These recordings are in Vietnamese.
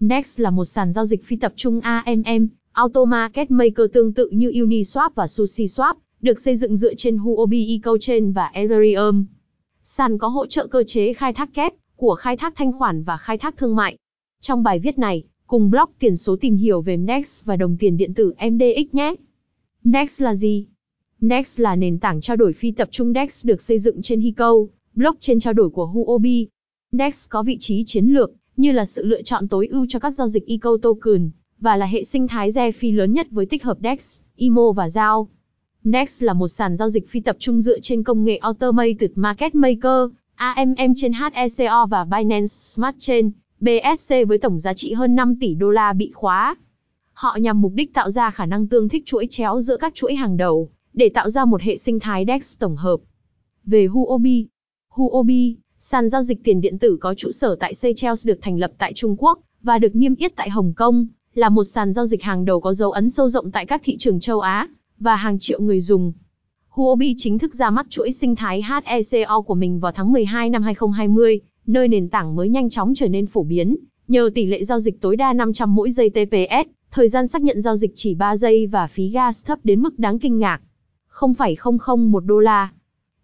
Next là một sàn giao dịch phi tập trung AMM, automarket Maker tương tự như Uniswap và SushiSwap, được xây dựng dựa trên Huobi EcoChain và Ethereum. Sàn có hỗ trợ cơ chế khai thác kép, của khai thác thanh khoản và khai thác thương mại. Trong bài viết này, cùng blog tiền số tìm hiểu về Next và đồng tiền điện tử MDX nhé. Next là gì? Next là nền tảng trao đổi phi tập trung DEX được xây dựng trên Hico, blockchain trao đổi của Huobi. Next có vị trí chiến lược, như là sự lựa chọn tối ưu cho các giao dịch Eco Token, và là hệ sinh thái DeFi lớn nhất với tích hợp DEX, IMO và DAO. Dex là một sàn giao dịch phi tập trung dựa trên công nghệ Automated Market Maker, AMM trên HECO và Binance Smart Chain, BSC với tổng giá trị hơn 5 tỷ đô la bị khóa. Họ nhằm mục đích tạo ra khả năng tương thích chuỗi chéo giữa các chuỗi hàng đầu, để tạo ra một hệ sinh thái DEX tổng hợp. Về Huobi Huobi, sàn giao dịch tiền điện tử có trụ sở tại Seychelles được thành lập tại Trung Quốc, và được niêm yết tại Hồng Kông, là một sàn giao dịch hàng đầu có dấu ấn sâu rộng tại các thị trường châu Á, và hàng triệu người dùng. Huobi chính thức ra mắt chuỗi sinh thái HECO của mình vào tháng 12 năm 2020, nơi nền tảng mới nhanh chóng trở nên phổ biến, nhờ tỷ lệ giao dịch tối đa 500 mỗi giây TPS, thời gian xác nhận giao dịch chỉ 3 giây và phí gas thấp đến mức đáng kinh ngạc. 0,001 đô la.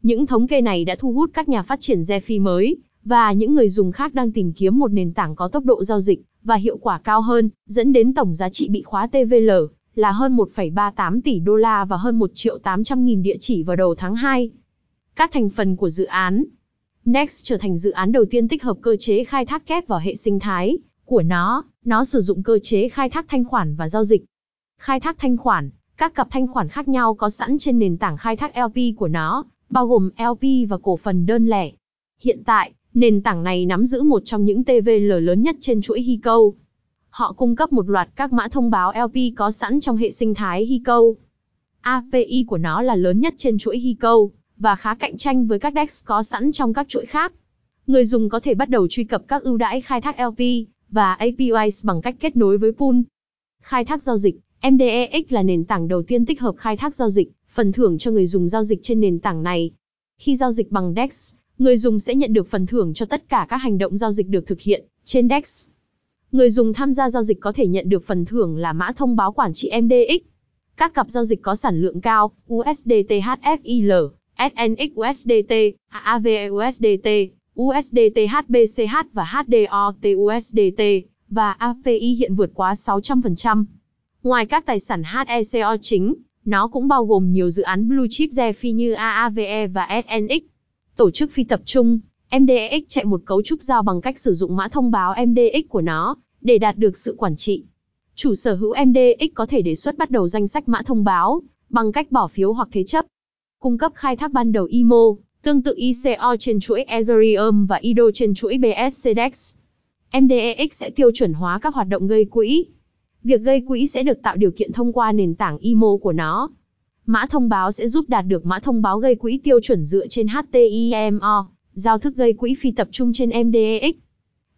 Những thống kê này đã thu hút các nhà phát triển DeFi mới, và những người dùng khác đang tìm kiếm một nền tảng có tốc độ giao dịch và hiệu quả cao hơn, dẫn đến tổng giá trị bị khóa TVL là hơn 1,38 tỷ đô la và hơn 1 triệu 800 nghìn địa chỉ vào đầu tháng 2. Các thành phần của dự án Next trở thành dự án đầu tiên tích hợp cơ chế khai thác kép vào hệ sinh thái của nó, nó sử dụng cơ chế khai thác thanh khoản và giao dịch. Khai thác thanh khoản, các cặp thanh khoản khác nhau có sẵn trên nền tảng khai thác LP của nó, bao gồm LP và cổ phần đơn lẻ. Hiện tại, nền tảng này nắm giữ một trong những TVL lớn nhất trên chuỗi Hico. Họ cung cấp một loạt các mã thông báo LP có sẵn trong hệ sinh thái Hico. API của nó là lớn nhất trên chuỗi Hico, và khá cạnh tranh với các DEX có sẵn trong các chuỗi khác. Người dùng có thể bắt đầu truy cập các ưu đãi khai thác LP và APIs bằng cách kết nối với pool. Khai thác giao dịch MDEX là nền tảng đầu tiên tích hợp khai thác giao dịch, phần thưởng cho người dùng giao dịch trên nền tảng này. Khi giao dịch bằng DEX, người dùng sẽ nhận được phần thưởng cho tất cả các hành động giao dịch được thực hiện trên DEX. Người dùng tham gia giao dịch có thể nhận được phần thưởng là mã thông báo quản trị MDX. Các cặp giao dịch có sản lượng cao, USDT HFIL, SNX USDT, AAV USDT, USDT HBCH và HDOT USDT, và API hiện vượt quá 600%. Ngoài các tài sản HECO chính, nó cũng bao gồm nhiều dự án blue chip DeFi như AAVE và SNX. Tổ chức phi tập trung, MDX chạy một cấu trúc giao bằng cách sử dụng mã thông báo MDX của nó, để đạt được sự quản trị. Chủ sở hữu MDX có thể đề xuất bắt đầu danh sách mã thông báo, bằng cách bỏ phiếu hoặc thế chấp. Cung cấp khai thác ban đầu IMO, tương tự ICO trên chuỗi Ethereum và IDO trên chuỗi BSCDEX. MDEX sẽ tiêu chuẩn hóa các hoạt động gây quỹ. Việc gây quỹ sẽ được tạo điều kiện thông qua nền tảng IMO của nó. Mã thông báo sẽ giúp đạt được mã thông báo gây quỹ tiêu chuẩn dựa trên HTIMO, giao thức gây quỹ phi tập trung trên MDEX.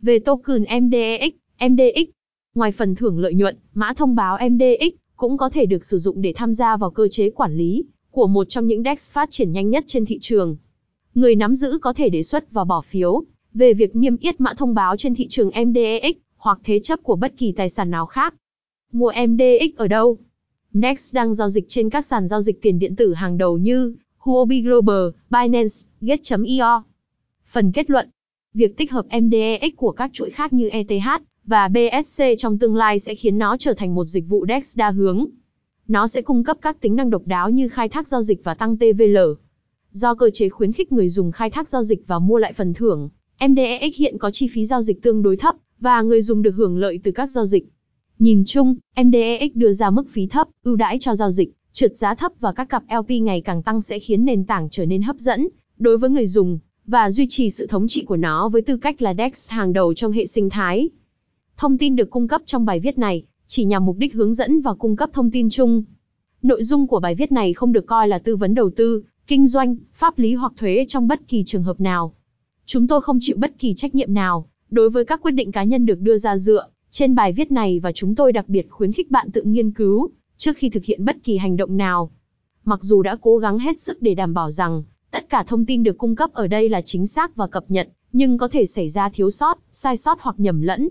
Về token MDEX, MDX, ngoài phần thưởng lợi nhuận, mã thông báo MDX cũng có thể được sử dụng để tham gia vào cơ chế quản lý của một trong những DEX phát triển nhanh nhất trên thị trường. Người nắm giữ có thể đề xuất và bỏ phiếu về việc niêm yết mã thông báo trên thị trường MDEX hoặc thế chấp của bất kỳ tài sản nào khác. Mua MDX ở đâu? Next đang giao dịch trên các sàn giao dịch tiền điện tử hàng đầu như Huobi Global, Binance, Get.io. Phần kết luận Việc tích hợp MDEX của các chuỗi khác như ETH và BSC trong tương lai sẽ khiến nó trở thành một dịch vụ DEX đa hướng. Nó sẽ cung cấp các tính năng độc đáo như khai thác giao dịch và tăng TVL. Do cơ chế khuyến khích người dùng khai thác giao dịch và mua lại phần thưởng, MDEX hiện có chi phí giao dịch tương đối thấp, và người dùng được hưởng lợi từ các giao dịch. Nhìn chung, MDEX đưa ra mức phí thấp, ưu đãi cho giao dịch, trượt giá thấp và các cặp LP ngày càng tăng sẽ khiến nền tảng trở nên hấp dẫn đối với người dùng và duy trì sự thống trị của nó với tư cách là DEX hàng đầu trong hệ sinh thái. Thông tin được cung cấp trong bài viết này chỉ nhằm mục đích hướng dẫn và cung cấp thông tin chung. Nội dung của bài viết này không được coi là tư vấn đầu tư, kinh doanh, pháp lý hoặc thuế trong bất kỳ trường hợp nào. Chúng tôi không chịu bất kỳ trách nhiệm nào đối với các quyết định cá nhân được đưa ra dựa trên bài viết này và chúng tôi đặc biệt khuyến khích bạn tự nghiên cứu trước khi thực hiện bất kỳ hành động nào. Mặc dù đã cố gắng hết sức để đảm bảo rằng tất cả thông tin được cung cấp ở đây là chính xác và cập nhật, nhưng có thể xảy ra thiếu sót, sai sót hoặc nhầm lẫn.